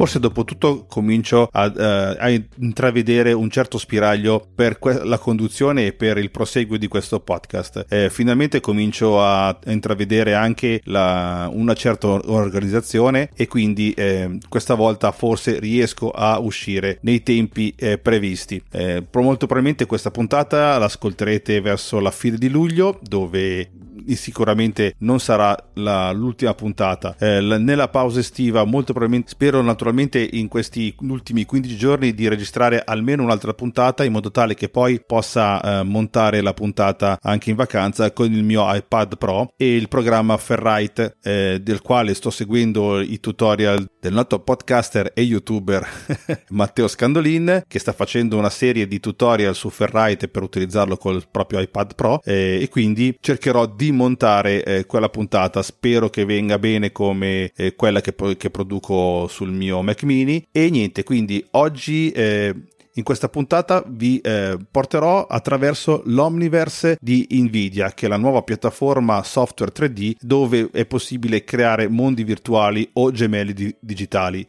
forse dopo tutto comincio a, uh, a intravedere un certo spiraglio per que- la conduzione e per il proseguo di questo podcast. Eh, finalmente comincio a intravedere anche la, una certa organizzazione e quindi eh, questa volta forse riesco a uscire nei tempi eh, previsti. Eh, molto probabilmente questa puntata l'ascolterete verso la fine di luglio dove sicuramente non sarà la, l'ultima puntata. Eh, nella pausa estiva, molto probabilmente, spero naturalmente in questi ultimi 15 giorni di registrare almeno un'altra puntata in modo tale che poi possa eh, montare la puntata anche in vacanza con il mio iPad Pro e il programma Ferrite eh, del quale sto seguendo i tutorial del noto podcaster e youtuber Matteo Scandolin che sta facendo una serie di tutorial su Ferrite per utilizzarlo col proprio iPad Pro eh, e quindi cercherò di montare eh, quella puntata. Spero che venga bene come eh, quella che, che, produco sul mio Mac mini. E niente, quindi oggi eh, in questa puntata vi eh, porterò attraverso l'Omniverse di Nvidia, che è la nuova piattaforma software 3D dove è possibile creare mondi virtuali o gemelli di- digitali.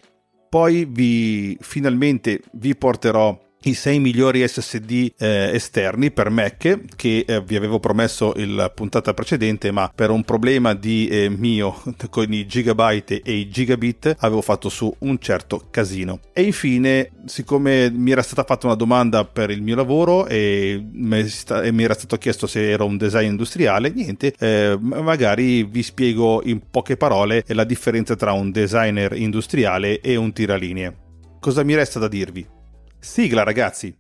Poi vi finalmente vi porterò i sei migliori SSD eh, esterni per Mac che eh, vi avevo promesso la puntata precedente ma per un problema di eh, mio con i gigabyte e i gigabit avevo fatto su un certo casino. E infine siccome mi era stata fatta una domanda per il mio lavoro e mi, sta- e mi era stato chiesto se ero un design industriale niente eh, magari vi spiego in poche parole la differenza tra un designer industriale e un tiralinee cosa mi resta da dirvi Sigla ragazzi!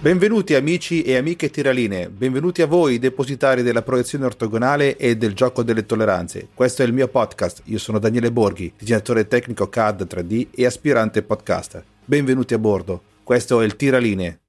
Benvenuti amici e amiche tiraline, benvenuti a voi depositari della proiezione ortogonale e del gioco delle tolleranze. Questo è il mio podcast, io sono Daniele Borghi, disegnatore tecnico CAD 3D e aspirante podcaster. Benvenuti a bordo, questo è il Tiraline,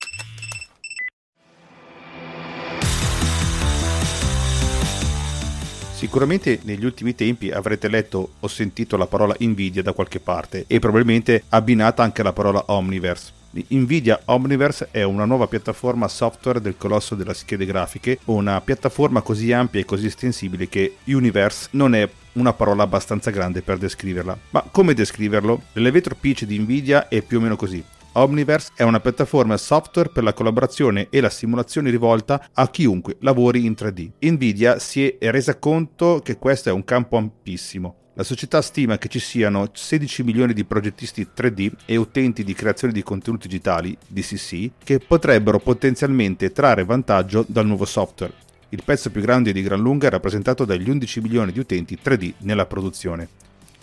Sicuramente negli ultimi tempi avrete letto o sentito la parola Nvidia da qualche parte e probabilmente abbinata anche la parola Omniverse. Nvidia Omniverse è una nuova piattaforma software del colosso delle schede grafiche, una piattaforma così ampia e così estensibile che Universe non è una parola abbastanza grande per descriverla. Ma come descriverlo? L'elevator pitch di Nvidia è più o meno così. Omniverse è una piattaforma software per la collaborazione e la simulazione rivolta a chiunque lavori in 3D. Nvidia si è resa conto che questo è un campo ampissimo. La società stima che ci siano 16 milioni di progettisti 3D e utenti di creazione di contenuti digitali, DCC, che potrebbero potenzialmente trarre vantaggio dal nuovo software. Il pezzo più grande di gran lunga è rappresentato dagli 11 milioni di utenti 3D nella produzione.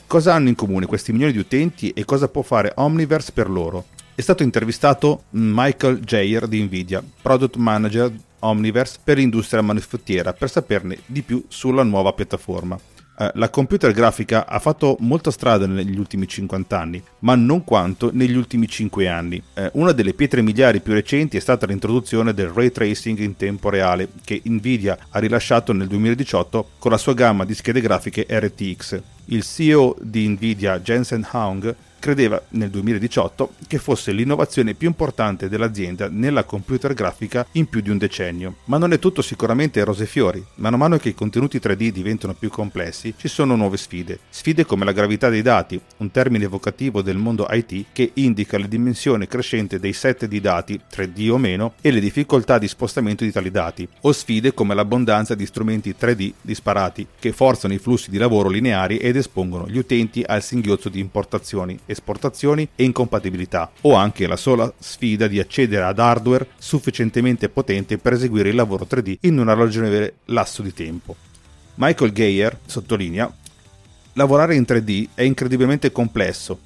Cosa hanno in comune questi milioni di utenti e cosa può fare Omniverse per loro? È stato intervistato Michael Jair di Nvidia, Product Manager Omniverse per l'industria manifattiera, per saperne di più sulla nuova piattaforma. Eh, la computer grafica ha fatto molta strada negli ultimi 50 anni, ma non quanto negli ultimi 5 anni. Eh, una delle pietre miliari più recenti è stata l'introduzione del ray tracing in tempo reale, che Nvidia ha rilasciato nel 2018 con la sua gamma di schede grafiche RTX. Il CEO di Nvidia, Jensen Huang, credeva nel 2018 che fosse l'innovazione più importante dell'azienda nella computer grafica in più di un decennio. Ma non è tutto sicuramente rose e fiori. Mano a mano che i contenuti 3D diventano più complessi, ci sono nuove sfide. Sfide come la gravità dei dati, un termine evocativo del mondo IT che indica la dimensione crescente dei set di dati, 3D o meno, e le difficoltà di spostamento di tali dati, o sfide come l'abbondanza di strumenti 3D disparati che forzano i flussi di lavoro lineari ed espongono gli utenti al singhiozzo di importazioni esportazioni e incompatibilità, o anche la sola sfida di accedere ad hardware sufficientemente potente per eseguire il lavoro 3D in un ragionevole lasso di tempo. Michael Geyer sottolinea Lavorare in 3D è incredibilmente complesso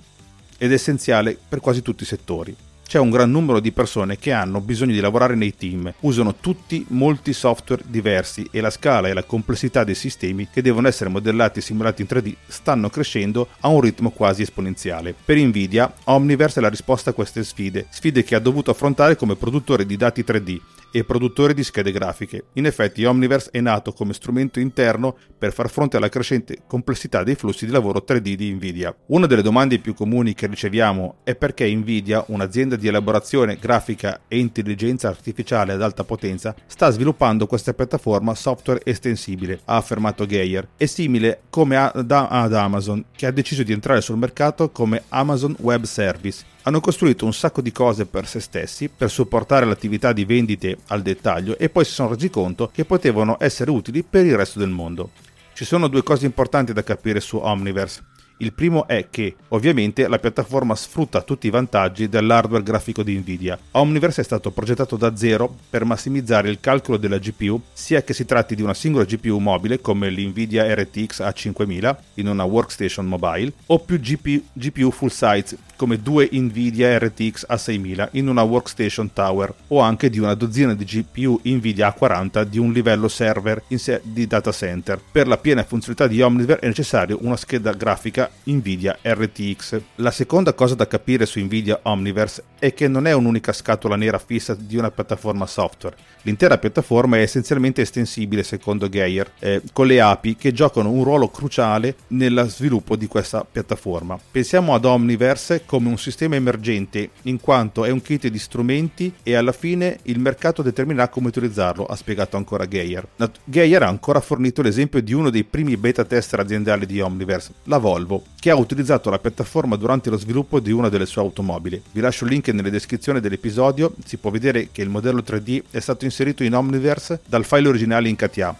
ed essenziale per quasi tutti i settori c'è un gran numero di persone che hanno bisogno di lavorare nei team, usano tutti molti software diversi e la scala e la complessità dei sistemi che devono essere modellati e simulati in 3D stanno crescendo a un ritmo quasi esponenziale. Per Nvidia, Omniverse è la risposta a queste sfide, sfide che ha dovuto affrontare come produttore di dati 3D e produttori di schede grafiche. In effetti Omniverse è nato come strumento interno per far fronte alla crescente complessità dei flussi di lavoro 3D di Nvidia. Una delle domande più comuni che riceviamo è perché Nvidia, un'azienda di elaborazione grafica e intelligenza artificiale ad alta potenza, sta sviluppando questa piattaforma software estensibile, ha affermato Geyer. È simile come ad Amazon, che ha deciso di entrare sul mercato come Amazon Web Service hanno costruito un sacco di cose per se stessi per supportare l'attività di vendite al dettaglio e poi si sono resi conto che potevano essere utili per il resto del mondo. Ci sono due cose importanti da capire su Omniverse. Il primo è che, ovviamente, la piattaforma sfrutta tutti i vantaggi dell'hardware grafico di Nvidia. Omniverse è stato progettato da zero per massimizzare il calcolo della GPU, sia che si tratti di una singola GPU mobile come l'Nvidia RTX A5000 in una workstation mobile, o più GPU, GPU full size come due Nvidia RTX A6000 in una workstation tower, o anche di una dozzina di GPU Nvidia A40 di un livello server se- di data center. Per la piena funzionalità di Omniverse è necessario una scheda grafica Nvidia RTX. La seconda cosa da capire su Nvidia Omniverse è che non è un'unica scatola nera fissa di una piattaforma software. L'intera piattaforma è essenzialmente estensibile, secondo Geyer, eh, con le API che giocano un ruolo cruciale nello sviluppo di questa piattaforma. Pensiamo ad Omniverse come un sistema emergente, in quanto è un kit di strumenti e alla fine il mercato determinerà come utilizzarlo, ha spiegato ancora Geyer. Geyer ha ancora fornito l'esempio di uno dei primi beta tester aziendali di Omniverse, la Volvo Volvo, che ha utilizzato la piattaforma durante lo sviluppo di una delle sue automobili. Vi lascio il link nelle descrizioni dell'episodio, si può vedere che il modello 3D è stato inserito in Omniverse dal file originale in CATIA.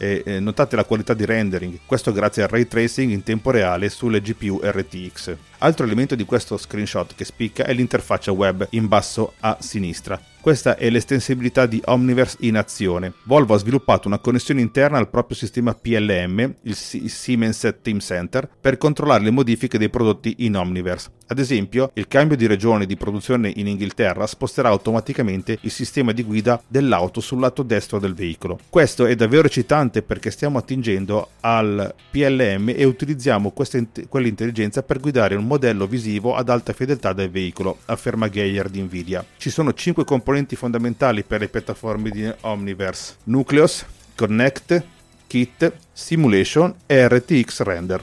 E, eh, notate la qualità di rendering, questo grazie al ray tracing in tempo reale sulle GPU RTX. Altro elemento di questo screenshot che spicca è l'interfaccia web in basso a sinistra. Questa è l'estensibilità di Omniverse in azione. Volvo ha sviluppato una connessione interna al proprio sistema PLM, il Siemens Team Center, per controllare le modifiche dei prodotti in Omniverse. Ad esempio, il cambio di regione di produzione in Inghilterra sposterà automaticamente il sistema di guida dell'auto sul lato destro del veicolo. Questo è davvero eccitante perché stiamo attingendo al PLM e utilizziamo questa, quell'intelligenza per guidare un modello visivo ad alta fedeltà del veicolo, afferma Geyer di Nvidia. Ci sono 5 componenti fondamentali per le piattaforme di Omniverse: Nucleus, Connect, Kit, Simulation e RTX Render.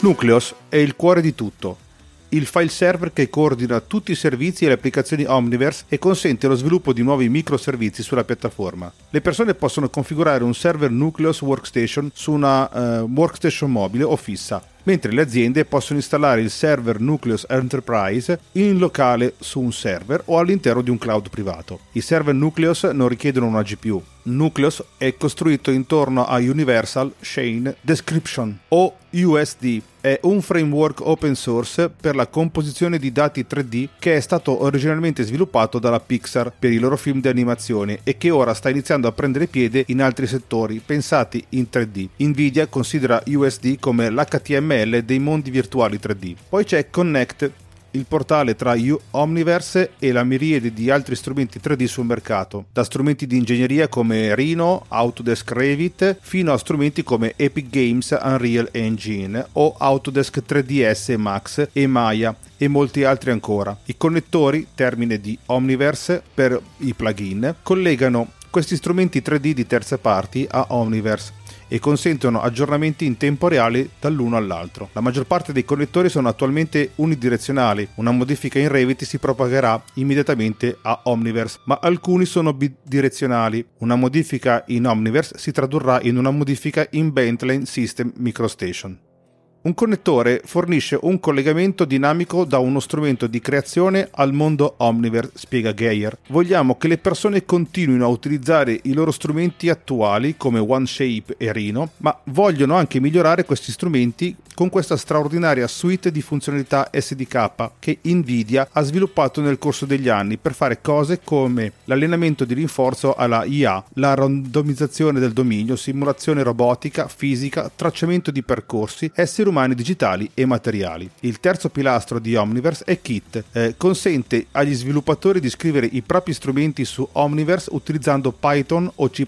Nucleus è il cuore di tutto il file server che coordina tutti i servizi e le applicazioni Omniverse e consente lo sviluppo di nuovi microservizi sulla piattaforma. Le persone possono configurare un server Nucleus Workstation su una uh, workstation mobile o fissa mentre le aziende possono installare il server Nucleus Enterprise in locale su un server o all'interno di un cloud privato. I server Nucleus non richiedono una GPU. Nucleus è costruito intorno a Universal Chain Description o USD. È un framework open source per la composizione di dati 3D che è stato originalmente sviluppato dalla Pixar per i loro film di animazione e che ora sta iniziando a prendere piede in altri settori pensati in 3D. Nvidia considera USD come l'HTML HTML dei mondi virtuali 3D. Poi c'è Connect, il portale tra Omniverse e la miriade di altri strumenti 3D sul mercato, da strumenti di ingegneria come Rhino, Autodesk Revit, fino a strumenti come Epic Games Unreal Engine o Autodesk 3ds Max e Maya e molti altri ancora. I connettori, termine di Omniverse per i plugin, collegano questi strumenti 3D di terze parti a Omniverse e consentono aggiornamenti in tempo reale dall'uno all'altro. La maggior parte dei connettori sono attualmente unidirezionali, una modifica in Revit si propagherà immediatamente a Omniverse, ma alcuni sono bidirezionali. Una modifica in Omniverse si tradurrà in una modifica in Bentley System Microstation. Un connettore fornisce un collegamento dinamico da uno strumento di creazione al mondo Omniverse, spiega Geyer. Vogliamo che le persone continuino a utilizzare i loro strumenti attuali come OneShape e Rhino, ma vogliono anche migliorare questi strumenti con questa straordinaria suite di funzionalità SDK che Nvidia ha sviluppato nel corso degli anni per fare cose come l'allenamento di rinforzo alla IA, la randomizzazione del dominio, simulazione robotica, fisica, tracciamento di percorsi, esseri umani digitali e materiali. Il terzo pilastro di Omniverse è Kit, eh, consente agli sviluppatori di scrivere i propri strumenti su Omniverse utilizzando Python o C++.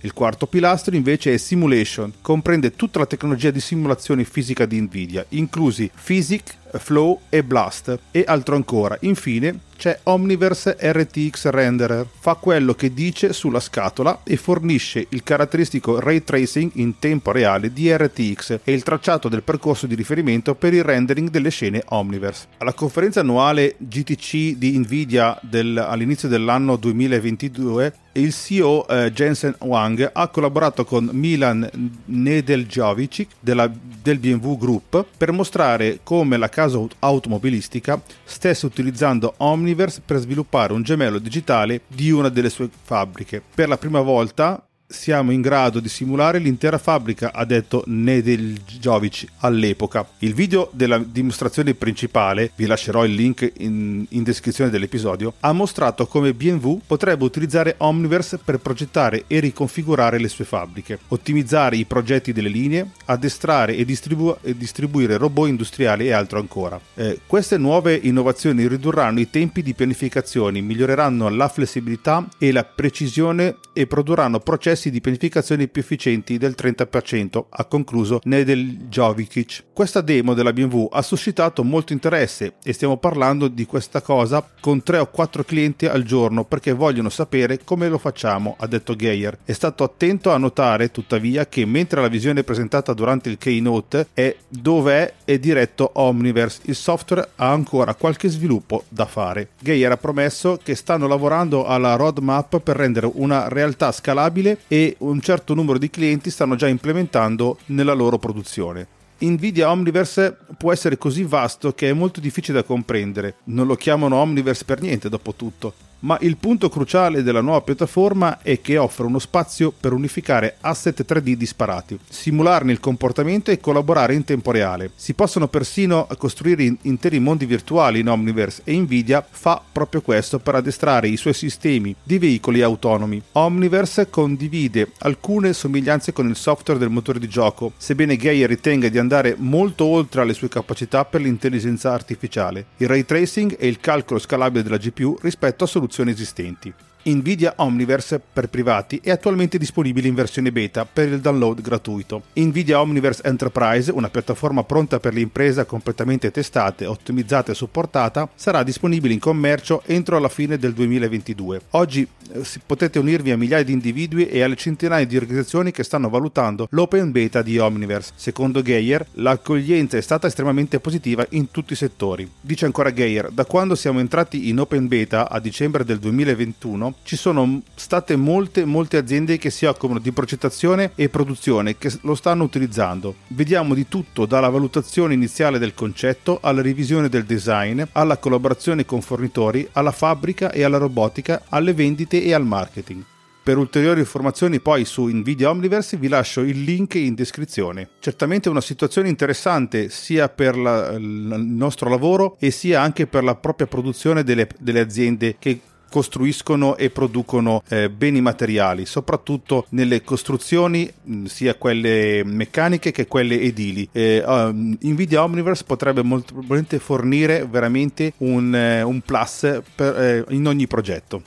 Il quarto pilastro invece è Simulation, comprende tutta la tecnologia di simulazione fisica di Nvidia, inclusi Physic, Flow e Blast e altro ancora. Infine c'è Omniverse RTX Renderer, fa quello che dice sulla scatola e fornisce il caratteristico ray tracing in tempo reale di RTX e il tracciato del percorso di riferimento per il rendering delle scene Omniverse. Alla conferenza annuale GTC di Nvidia del, all'inizio dell'anno 2022 il CEO eh, Jensen Wang ha collaborato con Milan Nedeljovicic della, del BMW Group per mostrare come la casa automobilistica stesse utilizzando Omniverse per sviluppare un gemello digitale di una delle sue fabbriche. Per la prima volta siamo in grado di simulare l'intera fabbrica, ha detto Nedeljkovic all'epoca. Il video della dimostrazione principale, vi lascerò il link in, in, descrizione dell'episodio, ha mostrato come BMW potrebbe utilizzare Omniverse per progettare e riconfigurare le sue fabbriche, ottimizzare i progetti delle linee, addestrare e, distribu- e distribuire robot industriali e altro ancora. Eh, queste nuove innovazioni ridurranno i tempi di pianificazione, miglioreranno la flessibilità e la precisione e produrranno processi processi di pianificazione più efficienti del 30%, ha concluso Nedel Jovic. Questa demo della BMW ha suscitato molto interesse e stiamo parlando di questa cosa con 3 o 4 clienti al giorno perché vogliono sapere come lo facciamo, ha detto Geyer. È stato attento a notare tuttavia che mentre la visione presentata durante il keynote è dove è diretto Omniverse, il software ha ancora qualche sviluppo da fare. Geyer ha promesso che stanno lavorando alla roadmap per rendere una realtà scalabile e un certo numero di clienti stanno già implementando nella loro produzione. Nvidia Omniverse può essere così vasto che è molto difficile da comprendere. Non lo chiamano Omniverse per niente, dopo tutto ma il punto cruciale della nuova piattaforma è che offre uno spazio per unificare asset 3D disparati, simularne il comportamento e collaborare in tempo reale. Si possono persino costruire interi mondi virtuali in Omniverse e Nvidia fa proprio questo per addestrare i suoi sistemi di veicoli autonomi. Omniverse condivide alcune somiglianze con il software del motore di gioco, sebbene Gaia ritenga di andare molto oltre alle sue capacità per l'intelligenza artificiale, il ray tracing e il calcolo scalabile della GPU rispetto a soluzioni soluzioni esistenti. Nvidia Omniverse per privati è attualmente disponibile in versione beta per il download gratuito. Nvidia Omniverse Enterprise, una piattaforma pronta per le imprese completamente testate, ottimizzata e supportata, sarà disponibile in commercio entro la fine del 2022. Oggi eh, potete unirvi a migliaia di individui e alle centinaia di organizzazioni che stanno valutando l'open beta di Omniverse. Secondo Geyer, l'accoglienza è stata estremamente positiva in tutti i settori. Dice ancora Geyer, da quando siamo entrati in open beta a dicembre del 2021, ci sono state molte, molte aziende che si occupano di progettazione e produzione che lo stanno utilizzando. Vediamo di tutto, dalla valutazione iniziale del concetto alla revisione del design, alla collaborazione con fornitori, alla fabbrica e alla robotica, alle vendite e al marketing. Per ulteriori informazioni poi su Nvidia Omniverse vi lascio il link in descrizione. Certamente una situazione interessante sia per la, il nostro lavoro e sia anche per la propria produzione delle, delle aziende che costruiscono e producono eh, beni materiali, soprattutto nelle costruzioni, mh, sia quelle meccaniche che quelle edili. Eh, um, Nvidia Omniverse potrebbe molto probabilmente fornire veramente un, eh, un plus per, eh, in ogni progetto.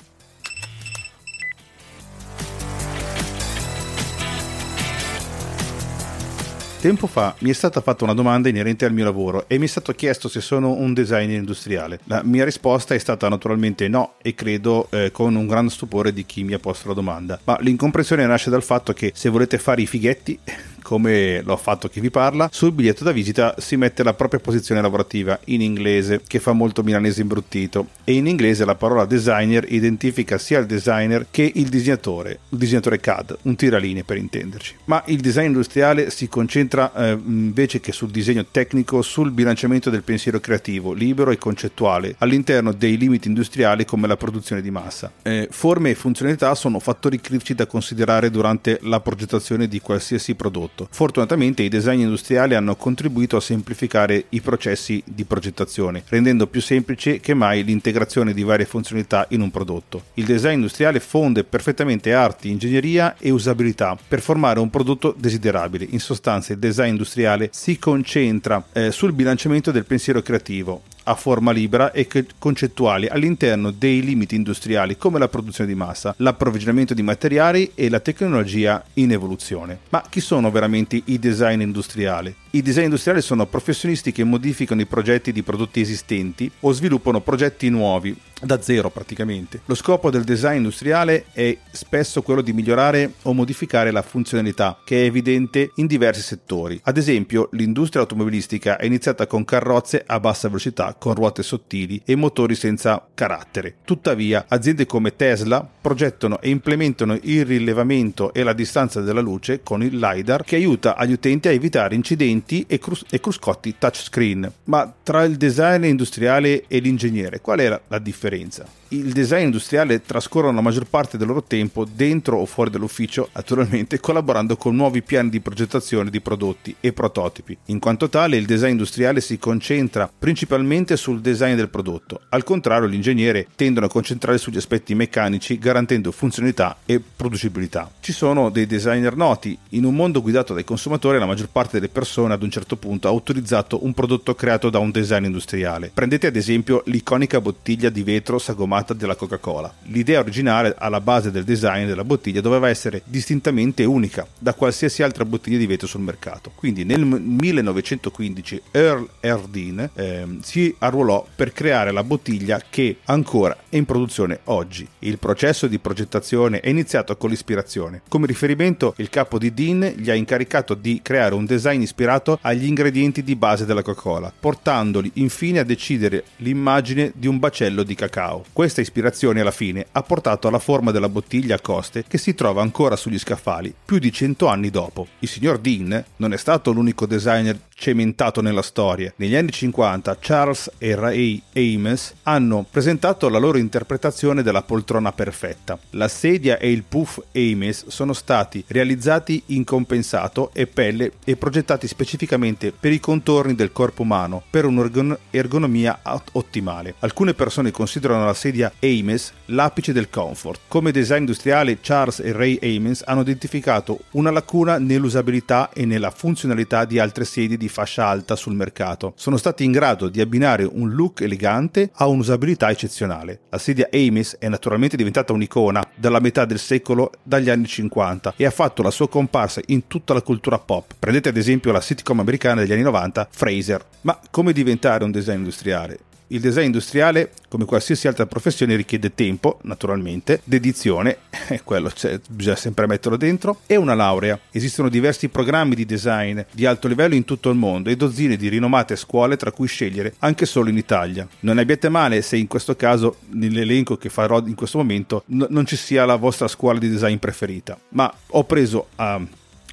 Tempo fa mi è stata fatta una domanda inerente al mio lavoro e mi è stato chiesto se sono un designer industriale. La mia risposta è stata naturalmente no e credo eh, con un grande stupore di chi mi ha posto la domanda. Ma l'incomprensione nasce dal fatto che se volete fare i fighetti come l'ho fatto chi vi parla, sul biglietto da visita si mette la propria posizione lavorativa in inglese, che fa molto milanese imbruttito, e in inglese la parola designer identifica sia il designer che il disegnatore, il disegnatore CAD, un tiralinee per intenderci. Ma il design industriale si concentra eh, invece che sul disegno tecnico, sul bilanciamento del pensiero creativo, libero e concettuale, all'interno dei limiti industriali come la produzione di massa. Eh, forme e funzionalità sono fattori critici da considerare durante la progettazione di qualsiasi prodotto prodotto. Fortunatamente i design industriali hanno contribuito a semplificare i processi di progettazione, rendendo più semplice che mai l'integrazione di varie funzionalità in un prodotto. Il design industriale fonde perfettamente arti, ingegneria e usabilità per formare un prodotto desiderabile. In sostanza il design industriale si concentra eh, sul bilanciamento del pensiero creativo, a forma libera e concettuali all'interno dei limiti industriali come la produzione di massa, l'approvvigionamento di materiali e la tecnologia in evoluzione. Ma chi sono veramente i design industriali? I design industriali sono professionisti che modificano i progetti di prodotti esistenti o sviluppano progetti nuovi da zero praticamente. Lo scopo del design industriale è spesso quello di migliorare o modificare la funzionalità, che è evidente in diversi settori. Ad esempio, l'industria automobilistica è iniziata con carrozze a bassa velocità, con ruote sottili e motori senza carattere. Tuttavia, aziende come Tesla progettano e implementano il rilevamento e la distanza della luce con il LiDAR che aiuta agli utenti a evitare incidenti e, crus- e cruscotti touchscreen. Ma tra il design industriale e l'ingegnere, qual è la differenza? konferenca. Il design industriale trascorrono la maggior parte del loro tempo dentro o fuori dall'ufficio, naturalmente collaborando con nuovi piani di progettazione di prodotti e prototipi. In quanto tale, il design industriale si concentra principalmente sul design del prodotto. Al contrario, l'ingegnere tendono a concentrare sugli aspetti meccanici, garantendo funzionalità e producibilità. Ci sono dei designer noti. In un mondo guidato dai consumatori, la maggior parte delle persone ad un certo punto ha utilizzato un prodotto creato da un design industriale. Prendete ad esempio l'iconica bottiglia di vetro sagomata formata della Coca-Cola. L'idea originale alla base del design della bottiglia doveva essere distintamente unica da qualsiasi altra bottiglia di vetro sul mercato. Quindi nel 1915 Earl Erdine eh, si arruolò per creare la bottiglia che ancora è in produzione oggi. Il processo di progettazione è iniziato con l'ispirazione. Come riferimento il capo di Dean gli ha incaricato di creare un design ispirato agli ingredienti di base della Coca-Cola, portandoli infine a decidere l'immagine di un bacello di cacao. Questo questa ispirazione alla fine ha portato alla forma della bottiglia a coste che si trova ancora sugli scaffali più di cento anni dopo. Il signor Dean non è stato l'unico designer cementato nella storia. Negli anni 50 Charles e Ray Ames hanno presentato la loro interpretazione della poltrona perfetta. La sedia e il puff Ames sono stati realizzati in compensato e pelle e progettati specificamente per i contorni del corpo umano per un'ergonomia ottimale. Alcune persone considerano la sedia Ames l'apice del comfort. Come design industriale Charles e Ray Ames hanno identificato una lacuna nell'usabilità e nella funzionalità di altre sedie di fascia alta sul mercato. Sono stati in grado di abbinare un look elegante a un'usabilità eccezionale. La sedia Ames è naturalmente diventata un'icona dalla metà del secolo dagli anni 50 e ha fatto la sua comparsa in tutta la cultura pop. Prendete ad esempio la sitcom americana degli anni 90, Fraser. Ma come diventare un design industriale? Il design industriale, come qualsiasi altra professione, richiede tempo, naturalmente, dedizione, e quello bisogna sempre metterlo dentro, e una laurea. Esistono diversi programmi di design di alto livello in tutto il mondo e dozzine di rinomate scuole tra cui scegliere, anche solo in Italia. Non abbiate male se in questo caso, nell'elenco che farò in questo momento, n- non ci sia la vostra scuola di design preferita, ma ho preso a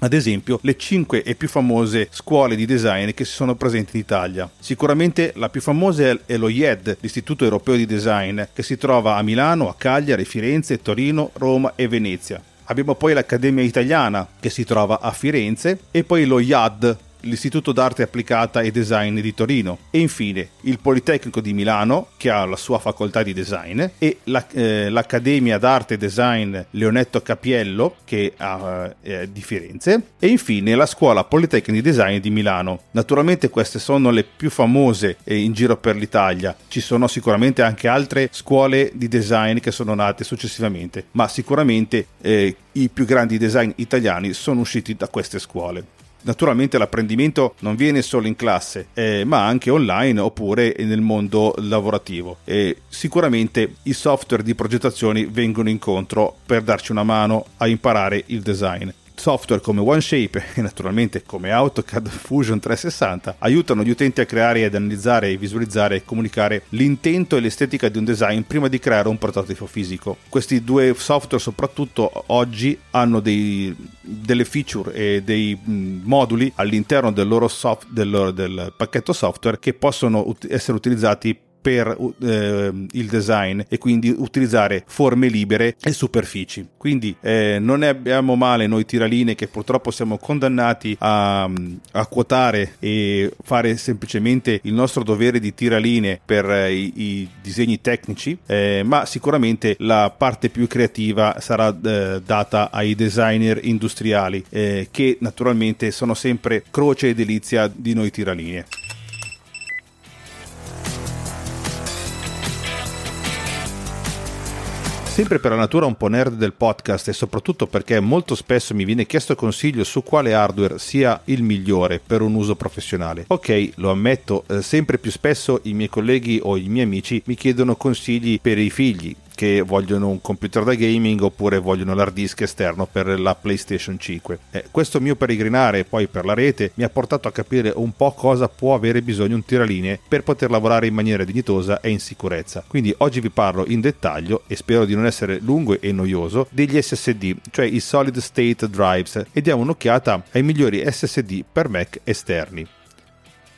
ad esempio le 5 e più famose scuole di design che si sono presenti in Italia. Sicuramente la più famosa è lo IED, l'Istituto Europeo di Design, che si trova a Milano, a Cagliari, Firenze, Torino, Roma e Venezia. Abbiamo poi l'Accademia Italiana che si trova a Firenze e poi lo IAD l'Istituto d'Arte Applicata e Design di Torino e infine il Politecnico di Milano che ha la sua facoltà di design e la, eh, l'Accademia d'Arte e Design Leonetto Capiello che ha eh, di Firenze e infine la Scuola Politecnica di Design di Milano. Naturalmente queste sono le più famose eh, in giro per l'Italia, ci sono sicuramente anche altre scuole di design che sono nate successivamente, ma sicuramente eh, i più grandi design italiani sono usciti da queste scuole. Naturalmente l'apprendimento non viene solo in classe, eh, ma anche online oppure nel mondo lavorativo. E sicuramente i software di progettazione vengono incontro per darci una mano a imparare il design software come OneShape e naturalmente come AutoCAD Fusion 360 aiutano gli utenti a creare ed analizzare visualizzare e comunicare l'intento e l'estetica di un design prima di creare un prototipo fisico. Questi due software soprattutto oggi hanno dei, delle feature e dei moduli all'interno del loro, soft, del, loro, del pacchetto software che possono essere utilizzati per eh, il design e quindi utilizzare forme libere e superfici. Quindi eh, non ne abbiamo male noi tiraline che purtroppo siamo condannati a, a quotare e fare semplicemente il nostro dovere di tiraline per eh, i, i, disegni tecnici, eh, ma sicuramente la parte più creativa sarà eh, data ai designer industriali eh, che naturalmente sono sempre croce e delizia di noi tiraline. Sempre per la natura un po' nerd del podcast e soprattutto perché molto spesso mi viene chiesto consiglio su quale hardware sia il migliore per un uso professionale. Ok, lo ammetto, eh, sempre più spesso i miei colleghi o i miei amici mi chiedono consigli per i figli, che vogliono un computer da gaming oppure vogliono l'hard disk esterno per la PlayStation 5. Eh, questo mio peregrinare poi per la rete mi ha portato a capire un po' cosa può avere bisogno un tiralinee per poter lavorare in maniera dignitosa e in sicurezza. Quindi oggi vi parlo in dettaglio e spero di non essere lungo e noioso degli SSD, cioè i Solid State Drives e diamo un'occhiata ai migliori SSD per Mac esterni.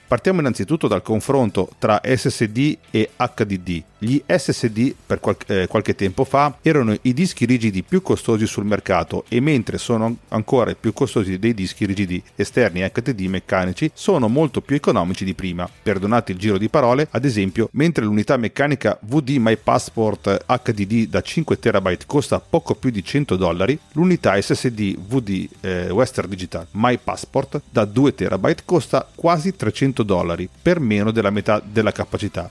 Partiamo innanzitutto dal confronto tra SSD e HDD. Gli SSD per qual- eh, qualche tempo fa erano i dischi rigidi più costosi sul mercato e mentre sono ancora più costosi dei dischi rigidi esterni HDD meccanici sono molto più economici di prima. Perdonate il giro di parole, ad esempio, mentre l'unità meccanica VD My Passport HDD da 5 TB costa poco più di 100 dollari, l'unità SSD VD eh, Western Digital My Passport da 2 TB costa quasi 300 dollari, per meno della metà della capacità.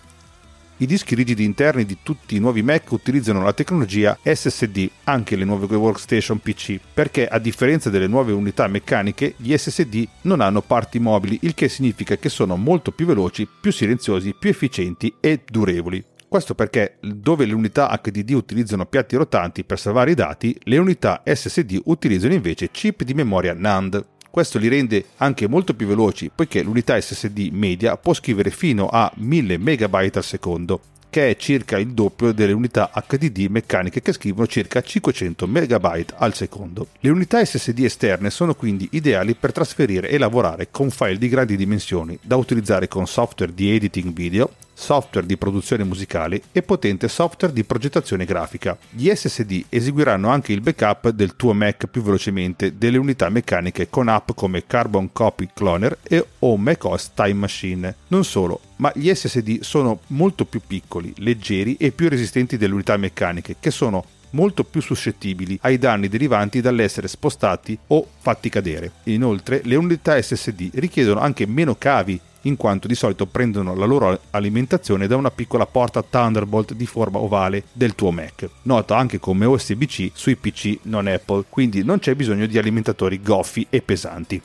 I dischi rigidi interni di tutti i nuovi Mac utilizzano la tecnologia SSD, anche le nuove workstation PC, perché a differenza delle nuove unità meccaniche, gli SSD non hanno parti mobili, il che significa che sono molto più veloci, più silenziosi, più efficienti e durevoli. Questo perché dove le unità HDD utilizzano piatti rotanti per salvare i dati, le unità SSD utilizzano invece chip di memoria NAND. Questo li rende anche molto più veloci poiché l'unità SSD media può scrivere fino a 1000 MB al secondo, che è circa il doppio delle unità HDD meccaniche che scrivono circa 500 MB al secondo. Le unità SSD esterne sono quindi ideali per trasferire e lavorare con file di grandi dimensioni da utilizzare con software di editing video software di produzione musicale e potente software di progettazione grafica. Gli SSD eseguiranno anche il backup del tuo Mac più velocemente delle unità meccaniche con app come Carbon Copy Cloner e o macOS Time Machine. Non solo, ma gli SSD sono molto più piccoli, leggeri e più resistenti delle unità meccaniche, che sono molto più suscettibili ai danni derivanti dall'essere spostati o fatti cadere. Inoltre, le unità SSD richiedono anche meno cavi in quanto di solito prendono la loro alimentazione da una piccola porta Thunderbolt di forma ovale del tuo Mac. Nota anche come USB-C sui PC non Apple, quindi non c'è bisogno di alimentatori goffi e pesanti.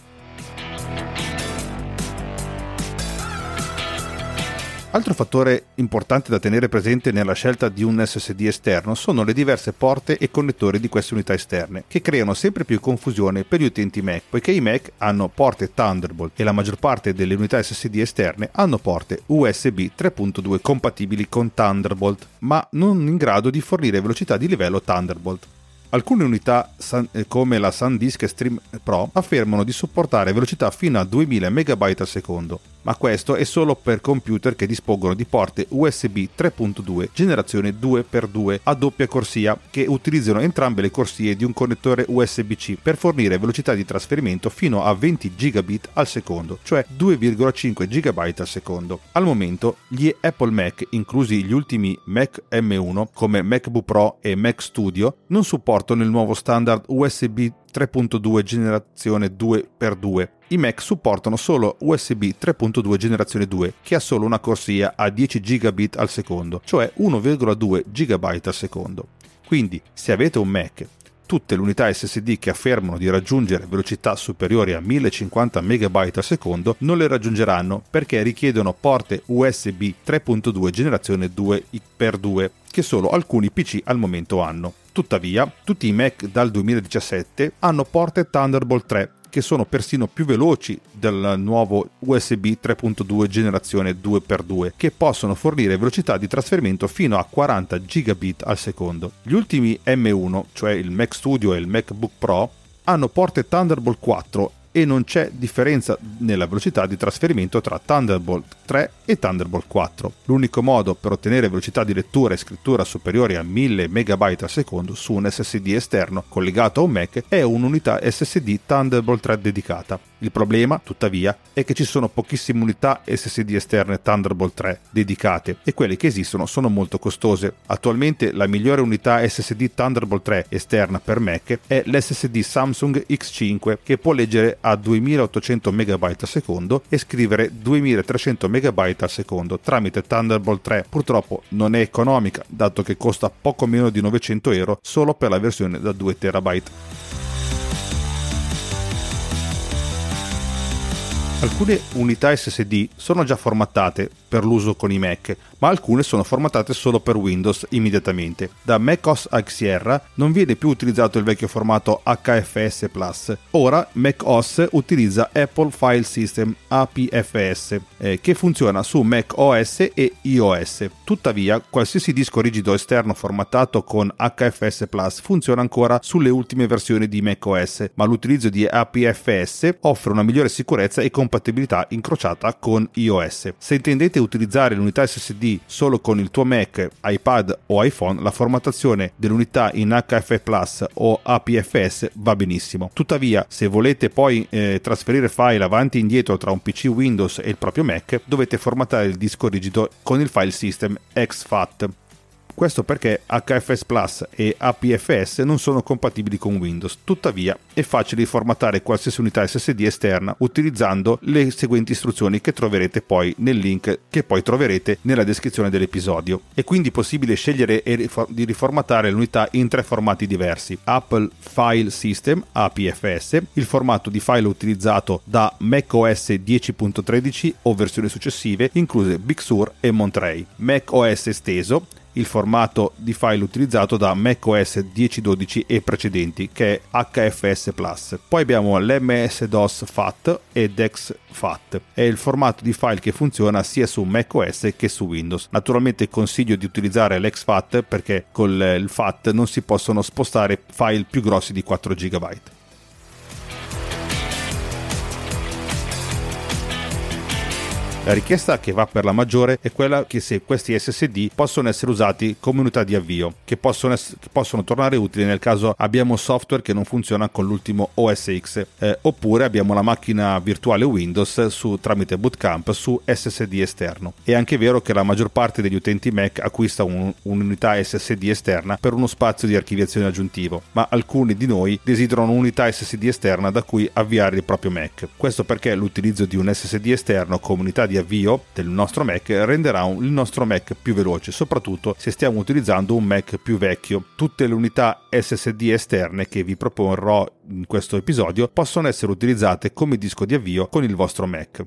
Altro fattore importante da tenere presente nella scelta di un SSD esterno sono le diverse porte e connettori di queste unità esterne, che creano sempre più confusione per gli utenti Mac, poiché i Mac hanno porte Thunderbolt e la maggior parte delle unità SSD esterne hanno porte USB 3.2 compatibili con Thunderbolt, ma non in grado di fornire velocità di livello Thunderbolt. Alcune unità eh, come la SanDisk Stream Pro affermano di supportare velocità fino a 2000 MB al secondo, ma questo è solo per computer che dispongono di porte USB 3.2 generazione 2x2 a doppia corsia che utilizzano entrambe le corsie di un connettore USB-C per fornire velocità di trasferimento fino a 20 gigabit al secondo, cioè 2,5 GB al secondo. Al momento gli Apple Mac, inclusi gli ultimi Mac M1 come MacBook Pro e Mac Studio, non supportano il nuovo standard USB 3.2 generazione 2x2 i Mac supportano solo USB 3.2 generazione 2, che ha solo una corsia a 10 gigabit al secondo, cioè 1,2 GB al secondo. Quindi, se avete un Mac tutte le unità SSD che affermano di raggiungere velocità superiori a 1050 MB al secondo non le raggiungeranno perché richiedono porte USB 3.2 generazione 2x2 che solo alcuni PC al momento hanno. Tuttavia, tutti i Mac dal 2017 hanno porte Thunderbolt 3 che sono persino più veloci del nuovo USB 3.2 generazione 2x2, che possono fornire velocità di trasferimento fino a 40 gigabit al secondo. Gli ultimi M1, cioè il Mac Studio e il MacBook Pro, hanno porte Thunderbolt 4 e non c'è differenza nella velocità di trasferimento tra Thunderbolt 3 e Thunderbolt 4. L'unico modo per ottenere velocità di lettura e scrittura superiori a 1000 MB al secondo su un SSD esterno collegato a un Mac è un'unità SSD Thunderbolt 3 dedicata. Il problema, tuttavia, è che ci sono pochissime unità SSD esterne Thunderbolt 3 dedicate e quelle che esistono sono molto costose. Attualmente la migliore unità SSD Thunderbolt 3 esterna per Mac è l'SSD Samsung X5 che può leggere a 2800 MB al secondo e scrivere 2300 MB al secondo tramite Thunderbolt 3. Purtroppo non è economica, dato che costa poco meno di 900 euro solo per la versione da 2 TB. Alcune unità SSD sono già formattate per l'uso con i Mac, ma alcune sono formattate solo per Windows immediatamente. Da macOS a Sierra non viene più utilizzato il vecchio formato HFS Plus. Ora macOS utilizza Apple File System APFS, eh, che funziona su macOS e iOS. Tuttavia, qualsiasi disco rigido esterno formattato con HFS Plus funziona ancora sulle ultime versioni di macOS, ma l'utilizzo di APFS offre una migliore sicurezza e compatibilità incrociata con iOS. Se intendete utilizzare l'unità SSD solo con il tuo Mac, iPad o iPhone, la formattazione dell'unità in HF Plus o APFS va benissimo. Tuttavia, se volete poi eh, trasferire file avanti e indietro tra un PC Windows e il proprio Mac, dovete formattare il disco rigido con il file system exFAT. Questo perché HFS Plus e APFS non sono compatibili con Windows, tuttavia è facile formattare qualsiasi unità SSD esterna utilizzando le seguenti istruzioni che troverete poi nel link che poi troverete nella descrizione dell'episodio. È quindi possibile scegliere di riformattare l'unità in tre formati diversi: Apple File System APFS, il formato di file utilizzato da macOS 10.13 o versioni successive, incluse Big Sur e Monterey, macOS esteso il formato di file utilizzato da macOS 10.12 e precedenti, che è HFS Plus. Poi abbiamo l'MS-DOS FAT e DEX FAT. È il formato di file che funziona sia su macOS che su Windows. Naturalmente consiglio di utilizzare l'XFAT perché con il FAT non si possono spostare file più grossi di 4 GB. La richiesta che va per la maggiore è quella che se questi SSD possono essere usati come unità di avvio, che possono, ess- che possono tornare utili nel caso abbiamo software che non funziona con l'ultimo OS X, eh, oppure abbiamo la macchina virtuale Windows su, tramite Bootcamp su SSD esterno. È anche vero che la maggior parte degli utenti Mac acquista un, un'unità SSD esterna per uno spazio di archiviazione aggiuntivo, ma alcuni di noi desiderano un'unità SSD esterna da cui avviare il proprio Mac. Questo perché l'utilizzo di un SSD esterno come unità di di avvio del nostro Mac renderà il nostro Mac più veloce, soprattutto se stiamo utilizzando un Mac più vecchio. Tutte le unità SSD esterne che vi proporrò in questo episodio possono essere utilizzate come disco di avvio con il vostro Mac.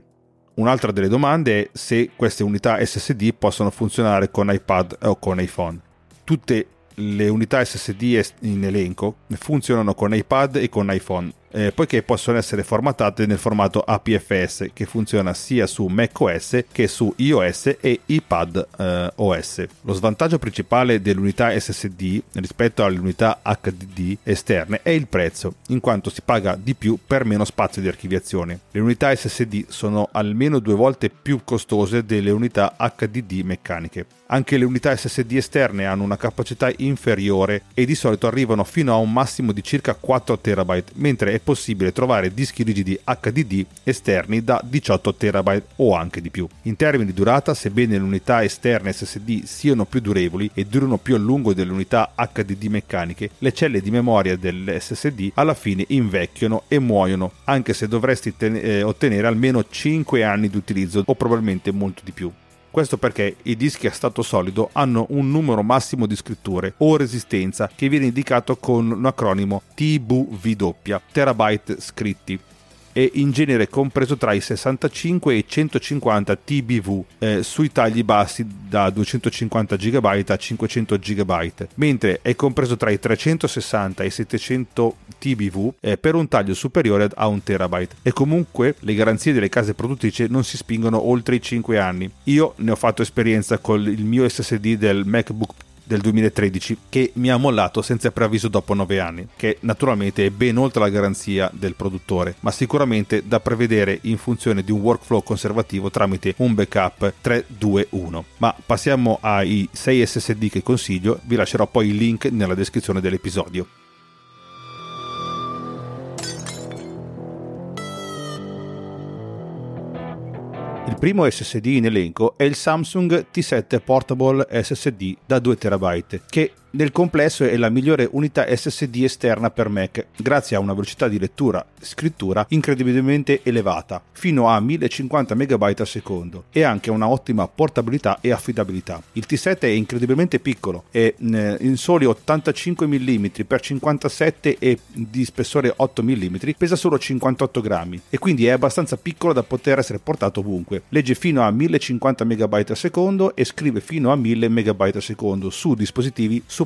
Un'altra delle domande è se queste unità SSD possono funzionare con iPad o con iPhone. Tutte le unità SSD in elenco funzionano con iPad e con iPhone eh, poiché possono essere formattate nel formato APFS che funziona sia su macOS che su iOS e iPad eh, OS. Lo svantaggio principale dell'unità SSD rispetto alle unità HDD esterne è il prezzo, in quanto si paga di più per meno spazio di archiviazione. Le unità SSD sono almeno due volte più costose delle unità HDD meccaniche. Anche le unità SSD esterne hanno una capacità inferiore e di solito arrivano fino a un massimo di circa 4 TB, mentre è possibile trovare dischi rigidi HDD esterni da 18 TB o anche di più. In termini di durata, sebbene le unità esterne SSD siano più durevoli e durano più a lungo delle unità HDD meccaniche, le celle di memoria dell'SSD alla fine invecchiano e muoiono, anche se dovresti ten- eh, ottenere almeno 5 anni di utilizzo o probabilmente molto di più. Questo perché i dischi a stato solido hanno un numero massimo di scritture o resistenza che viene indicato con un acronimo TBW, terabyte scritti, e in genere compreso tra i 65 e i 150 TBV eh, sui tagli bassi da 250 GB a 500 GB, mentre è compreso tra i 360 e i 700 TBV eh, per un taglio superiore a 1 TB. E comunque le garanzie delle case produttrici non si spingono oltre i 5 anni. Io ne ho fatto esperienza con il mio SSD del MacBook del 2013 che mi ha mollato senza preavviso dopo 9 anni, che naturalmente è ben oltre la garanzia del produttore, ma sicuramente da prevedere in funzione di un workflow conservativo tramite un backup 321. Ma passiamo ai 6 SSD che consiglio, vi lascerò poi il link nella descrizione dell'episodio. Primo SSD in elenco è il Samsung T7 Portable SSD da 2 TB, che nel complesso è la migliore unità SSD esterna per Mac, grazie a una velocità di lettura e scrittura incredibilmente elevata, fino a 1050 MB al secondo, e anche una ottima portabilità e affidabilità. Il T7 è incredibilmente piccolo, è eh, in soli 85 mm x 57 e di spessore 8 mm, pesa solo 58 grammi e quindi è abbastanza piccolo da poter essere portato ovunque. Legge fino a 1050 MB al secondo e scrive fino a 1000 MB al secondo su dispositivi supportati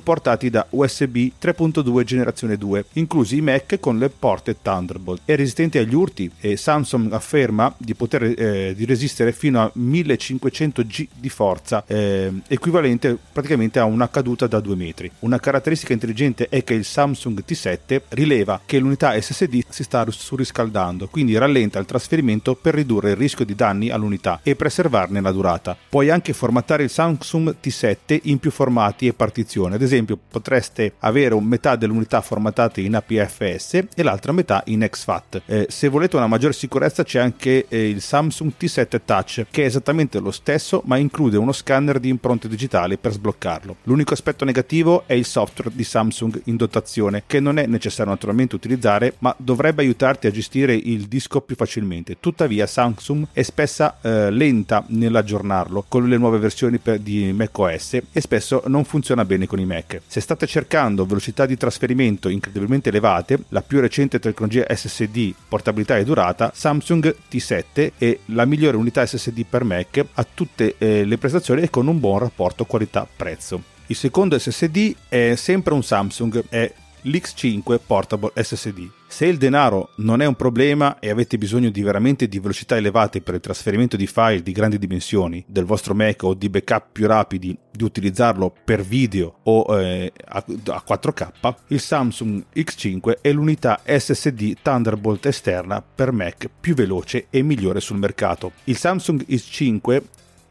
da USB 3.2 generazione 2, inclusi i Mac con le porte Thunderbolt. È resistente agli urti e Samsung afferma di poter eh, di resistere fino a 1500 G di forza, eh, equivalente praticamente a una caduta da 2 metri. Una caratteristica intelligente è che il Samsung T7 rileva che l'unità SSD si sta surriscaldando, quindi rallenta il trasferimento per ridurre il rischio di danni all'unità e preservarne la durata. Puoi anche formattare il Samsung T7 in più formati e partizioni, ad esempio potreste avere un metà dell'unità formatate in APFS e l'altra metà in exFAT. Eh, se volete una maggiore sicurezza c'è anche eh, il Samsung T7 Touch che è esattamente lo stesso ma include uno scanner di impronte digitali per sbloccarlo. L'unico aspetto negativo è il software di Samsung in dotazione che non è necessario naturalmente utilizzare ma dovrebbe aiutarti a gestire il disco più facilmente. Tuttavia Samsung è spessa eh, lenta nell'aggiornarlo con le nuove versioni per, di macOS e spesso non funziona bene con i Mac. Se state cercando velocità di trasferimento incredibilmente elevate, la più recente tecnologia SSD, portabilità e durata, Samsung T7 è la migliore unità SSD per Mac a tutte eh, le prestazioni e con un buon rapporto qualità-prezzo. Il secondo SSD è sempre un Samsung, è l'X5 Portable SSD. Se il denaro non è un problema e avete bisogno di veramente di velocità elevate per il trasferimento di file di grandi dimensioni del vostro Mac o di backup più rapidi di utilizzarlo per video o eh, a, a 4K, il Samsung X5 è l'unità SSD Thunderbolt esterna per Mac più veloce e migliore sul mercato. Il Samsung X5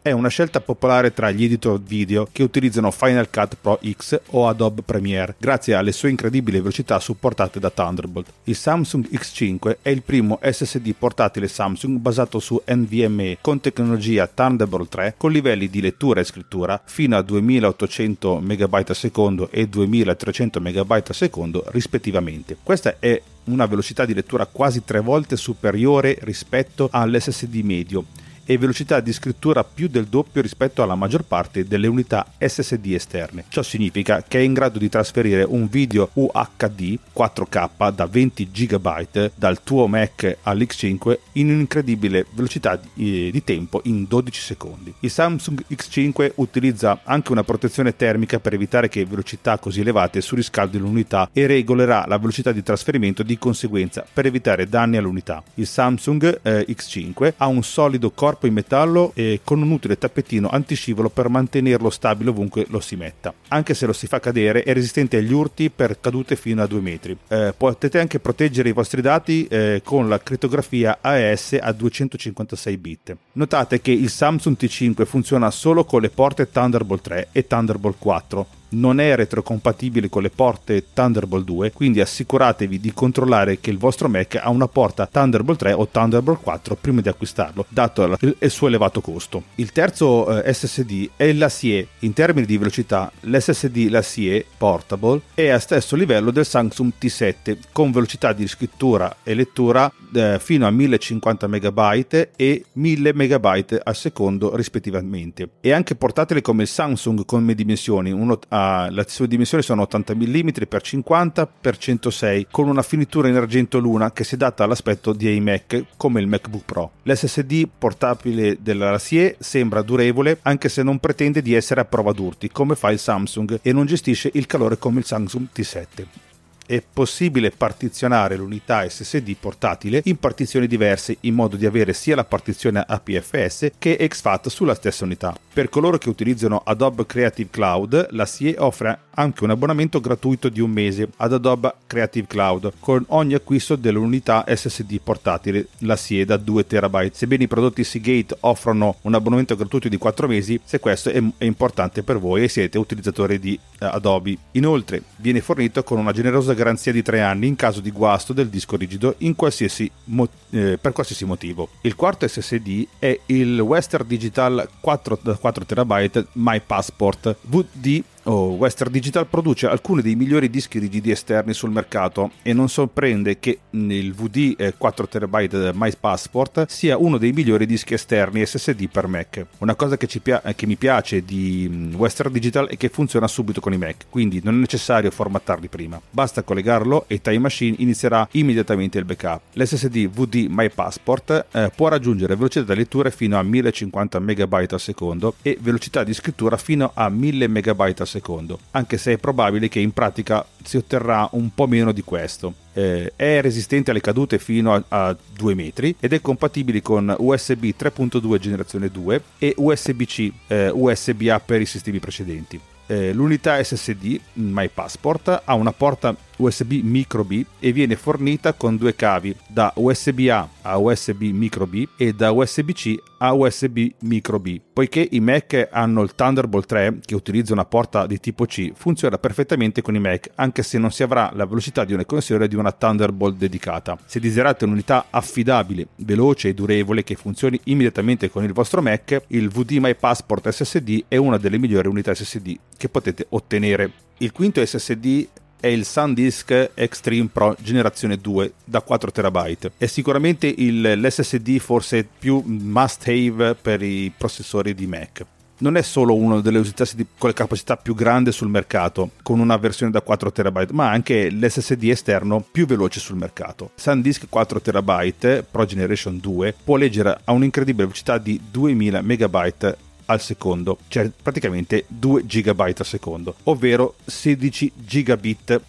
è una scelta popolare tra gli editor video che utilizzano Final Cut Pro X o Adobe Premiere, grazie alle sue incredibili velocità supportate da Thunderbolt. Il Samsung X5 è il primo SSD portatile Samsung basato su NVMe con tecnologia Thunderbolt 3 con livelli di lettura e scrittura fino a 2800 MB al e 2300 MB al rispettivamente. Questa è una velocità di lettura quasi tre volte superiore rispetto all'SSD medio e velocità di scrittura più del doppio rispetto alla maggior parte delle unità SSD esterne. Ciò significa che è in grado di trasferire un video UHD 4K da 20 GB dal tuo Mac all'X5 in un'incredibile velocità di, di tempo in 12 secondi. Il Samsung X5 utilizza anche una protezione termica per evitare che velocità così elevate surriscaldino l'unità e regolerà la velocità di trasferimento di conseguenza per evitare danni all'unità. Il Samsung eh, X5 ha un solido corpo corpo in metallo e con un utile tappetino antiscivolo per mantenerlo stabile ovunque lo si metta. Anche se lo si fa cadere è resistente agli urti per cadute fino a 2 metri. Eh, potete anche proteggere i vostri dati eh, con la crittografia AES a 256 bit. Notate che il Samsung T5 funziona solo con le porte Thunderbolt 3 e Thunderbolt 4 non è retrocompatibile con le porte Thunderbolt 2, quindi assicuratevi di controllare che il vostro Mac ha una porta Thunderbolt 3 o Thunderbolt 4 prima di acquistarlo, dato il suo elevato costo. Il terzo eh, SSD è l'ACIE. In termini di velocità, l'SSD l'ACIE Portable è a stesso livello del Samsung T7 con velocità di scrittura e lettura eh, fino a 1050 MB e 1000 MB al secondo rispettivamente. E anche portatili come il Samsung come dimensioni, uno ha, le sue dimensioni sono 80 mm x 50 x 106 con una finitura in argento luna che si adatta all'aspetto di iMac come il MacBook Pro. L'SSD portabile della Rassier sembra durevole anche se non pretende di essere a prova d'urti come fa il Samsung e non gestisce il calore come il Samsung T7 è possibile partizionare l'unità SSD portatile in partizioni diverse in modo di avere sia la partizione APFS che exFAT sulla stessa unità. Per coloro che utilizzano Adobe Creative Cloud, la SIE offre anche un abbonamento gratuito di un mese ad Adobe Creative Cloud con ogni acquisto dell'unità SSD portatile, la SIE da 2 TB. Sebbene i prodotti Seagate offrono un abbonamento gratuito di 4 mesi, se questo è, è importante per voi e siete utilizzatori di uh, Adobe. Inoltre viene fornito con una generosa garanzia di 3 anni in caso di guasto del disco rigido qualsiasi mo- eh, per qualsiasi motivo. Il quarto SSD è il Western Digital 4, 4 TB My Passport VD Oh, Western Digital produce alcuni dei migliori dischi rigidi esterni sul mercato e non sorprende che il VD 4 TB My Passport sia uno dei migliori dischi esterni SSD per Mac. Una cosa che, pia- che mi piace di mm, Western Digital è che funziona subito con i Mac, quindi non è necessario formattarli prima. Basta collegarlo e Time Machine inizierà immediatamente il backup. L'SSD VD My Passport eh, può raggiungere velocità di lettura fino a 1050 MB al secondo e velocità di scrittura fino a 1000 MB al secondo secondo, anche se è probabile che in pratica si otterrà un po' meno di questo. Eh, è resistente alle cadute fino a, a 2 metri ed è compatibile con USB 3.2 generazione 2 e USB-C, eh, USB-A per i sistemi precedenti. Eh, l'unità SSD My Passport ha una porta USB micro B e viene fornita con due cavi da USB-A a USB micro B e da USB-C a USB micro B. Poiché i Mac hanno il Thunderbolt 3 che utilizza una porta di tipo C, funziona perfettamente con i Mac anche se non si avrà la velocità di una connessione di una Thunderbolt dedicata. Se desiderate un'unità affidabile, veloce e durevole che funzioni immediatamente con il vostro Mac, il VD My Passport SSD è una delle migliori unità SSD che potete ottenere. Il quinto SSD è il SanDisk Extreme Pro generazione 2 da 4 TB. È sicuramente il, l'SSD forse più must have per i processori di Mac. Non è solo una delle SSD con le capacità più grandi sul mercato, con una versione da 4 TB, ma anche l'SSD esterno più veloce sul mercato. SanDisk 4 TB Pro Generation 2 può leggere a un'incredibile velocità di 2000 MB al secondo, cioè praticamente 2 GB al secondo, ovvero 16 gigabit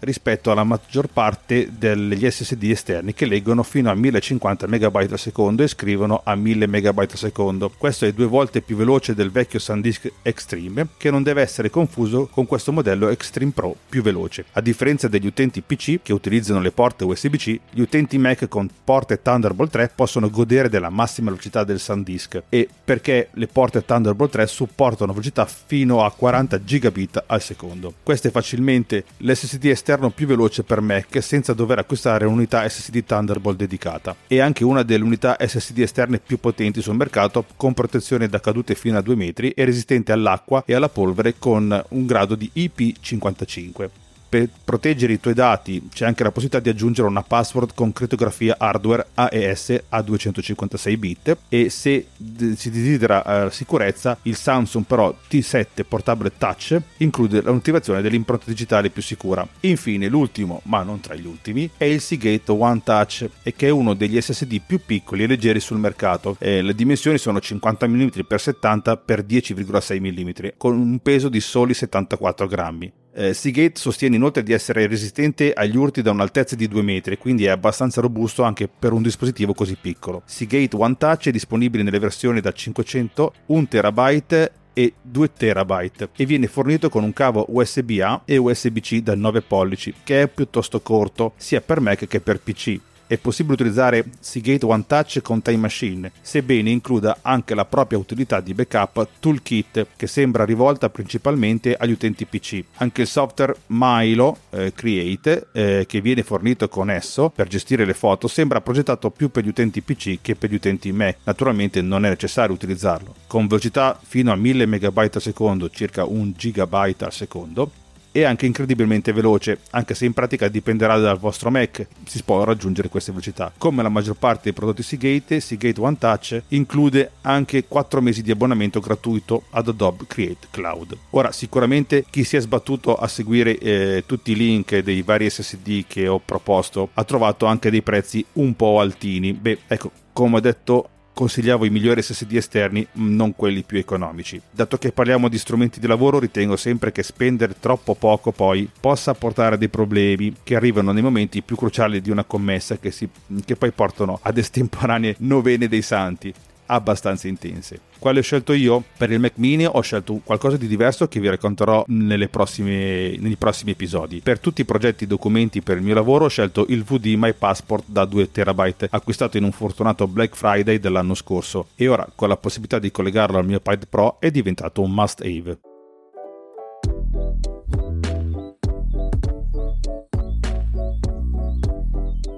rispetto alla maggior parte degli SSD esterni che leggono fino a 1050 MB al secondo e scrivono a 1000 MB al secondo. Questo è due volte più veloce del vecchio SanDisk Extreme che non deve essere confuso con questo modello Extreme Pro più veloce. A differenza degli utenti PC che utilizzano le porte USB-C, gli utenti Mac con porte Thunderbolt 3 possono godere della massima velocità del SanDisk e perché le porte Thunderbolt 3 supportano velocità fino a 40 gigabit al secondo. Questo è facilmente l'SSD esterno esterno più veloce per Mac senza dover acquistare un'unità SSD Thunderbolt dedicata. È anche una delle unità SSD esterne più potenti sul mercato con protezione da cadute fino a 2 metri e resistente all'acqua e alla polvere con un grado di IP55 per proteggere i tuoi dati c'è anche la possibilità di aggiungere una password con crittografia hardware AES a 256 bit e se si desidera uh, sicurezza il Samsung però T7 Portable Touch include l'attivazione dell'impronta digitale più sicura. Infine l'ultimo, ma non tra gli ultimi, è il Seagate One Touch e che è uno degli SSD più piccoli e leggeri sul mercato. Eh, le dimensioni sono 50 mm x 70 x 10,6 mm con un peso di soli 74 grammi. Eh, Seagate sostiene inoltre di essere resistente agli urti da un'altezza di 2 metri, quindi è abbastanza robusto anche per un dispositivo così piccolo. Seagate One Touch è disponibile nelle versioni da 500, 1 TB e 2 TB e viene fornito con un cavo USB-A e USB-C da 9 pollici, che è piuttosto corto sia per Mac che per PC è possibile utilizzare Seagate One Touch con Time Machine, sebbene includa anche la propria utilità di backup Toolkit, che sembra rivolta principalmente agli utenti PC. Anche il software Milo eh, Create, eh, che viene fornito con esso per gestire le foto, sembra progettato più per gli utenti PC che per gli utenti Mac. Naturalmente non è necessario utilizzarlo. Con velocità fino a 1000 MB al secondo, circa 1 GB al secondo, e anche incredibilmente veloce, anche se in pratica dipenderà dal vostro Mac, si può raggiungere queste velocità. Come la maggior parte dei prodotti Seagate, Seagate One Touch include anche 4 mesi di abbonamento gratuito ad Adobe Create Cloud. Ora, sicuramente chi si è sbattuto a seguire eh, tutti i link dei vari SSD che ho proposto ha trovato anche dei prezzi un po' altini. Beh, ecco, come ho detto consigliavo i migliori SSD esterni, non quelli più economici. Dato che parliamo di strumenti di lavoro, ritengo sempre che spendere troppo poco poi possa portare dei problemi che arrivano nei momenti più cruciali di una commessa che, si, che poi portano ad estemporanee novene dei santi abbastanza intense. Quale ho scelto io? Per il Mac mini ho scelto qualcosa di diverso che vi racconterò prossime, nei prossimi episodi. Per tutti i progetti e documenti per il mio lavoro ho scelto il VD My Passport da 2 TB acquistato in un fortunato Black Friday dell'anno scorso e ora con la possibilità di collegarlo al mio iPad Pro è diventato un must have.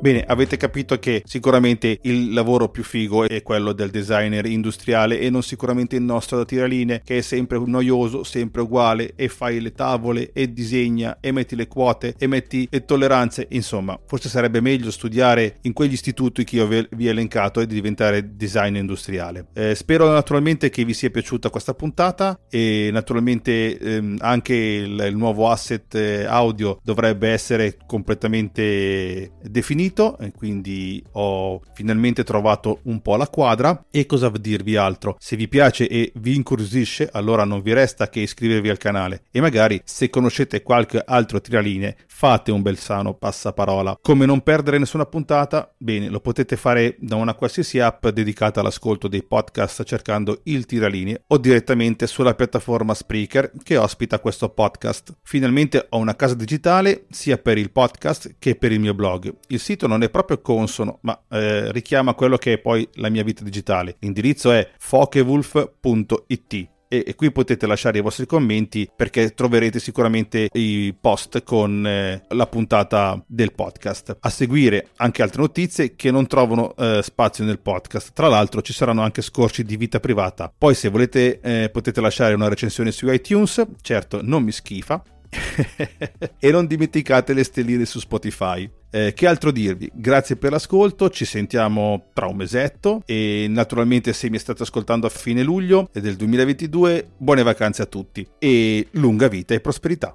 Bene, avete capito che sicuramente il lavoro più figo è quello del designer industriale e non sicuramente il nostro da tiraline che è sempre noioso, sempre uguale e fai le tavole e disegna e metti le quote e metti le tolleranze, insomma, forse sarebbe meglio studiare in quegli istituti che io vi ho elencato e di diventare designer industriale. Eh, spero naturalmente che vi sia piaciuta questa puntata e naturalmente ehm, anche il, il, nuovo asset eh, audio dovrebbe essere completamente definito e quindi ho finalmente trovato un po' la quadra. E cosa dirvi altro? Se vi piace e vi incuriosisce allora non vi resta che iscrivervi al canale. E magari se conoscete qualche altro tiraline fate un bel sano passaparola. Come non perdere nessuna puntata? Bene lo potete fare da una qualsiasi app dedicata all'ascolto dei podcast cercando il tiraline o direttamente sulla piattaforma Spreaker che ospita questo podcast. Finalmente ho una casa digitale sia per il podcast che per il mio blog. Il sito non è proprio consono, ma eh, richiama quello che è poi la mia vita digitale. L'indirizzo è fokewolf.it e, e, qui potete lasciare i vostri commenti perché troverete sicuramente i post con eh, la puntata del podcast. A seguire anche altre notizie che non trovano eh, spazio nel podcast. Tra l'altro ci saranno anche scorci di vita privata. Poi se volete eh, potete lasciare una recensione su iTunes, certo non mi schifa. e non dimenticate le stelline su Spotify. Eh, che altro dirvi? Grazie per l'ascolto, ci sentiamo tra un mesetto e naturalmente se mi state ascoltando a fine luglio del 2022, buone vacanze a tutti e lunga vita e prosperità.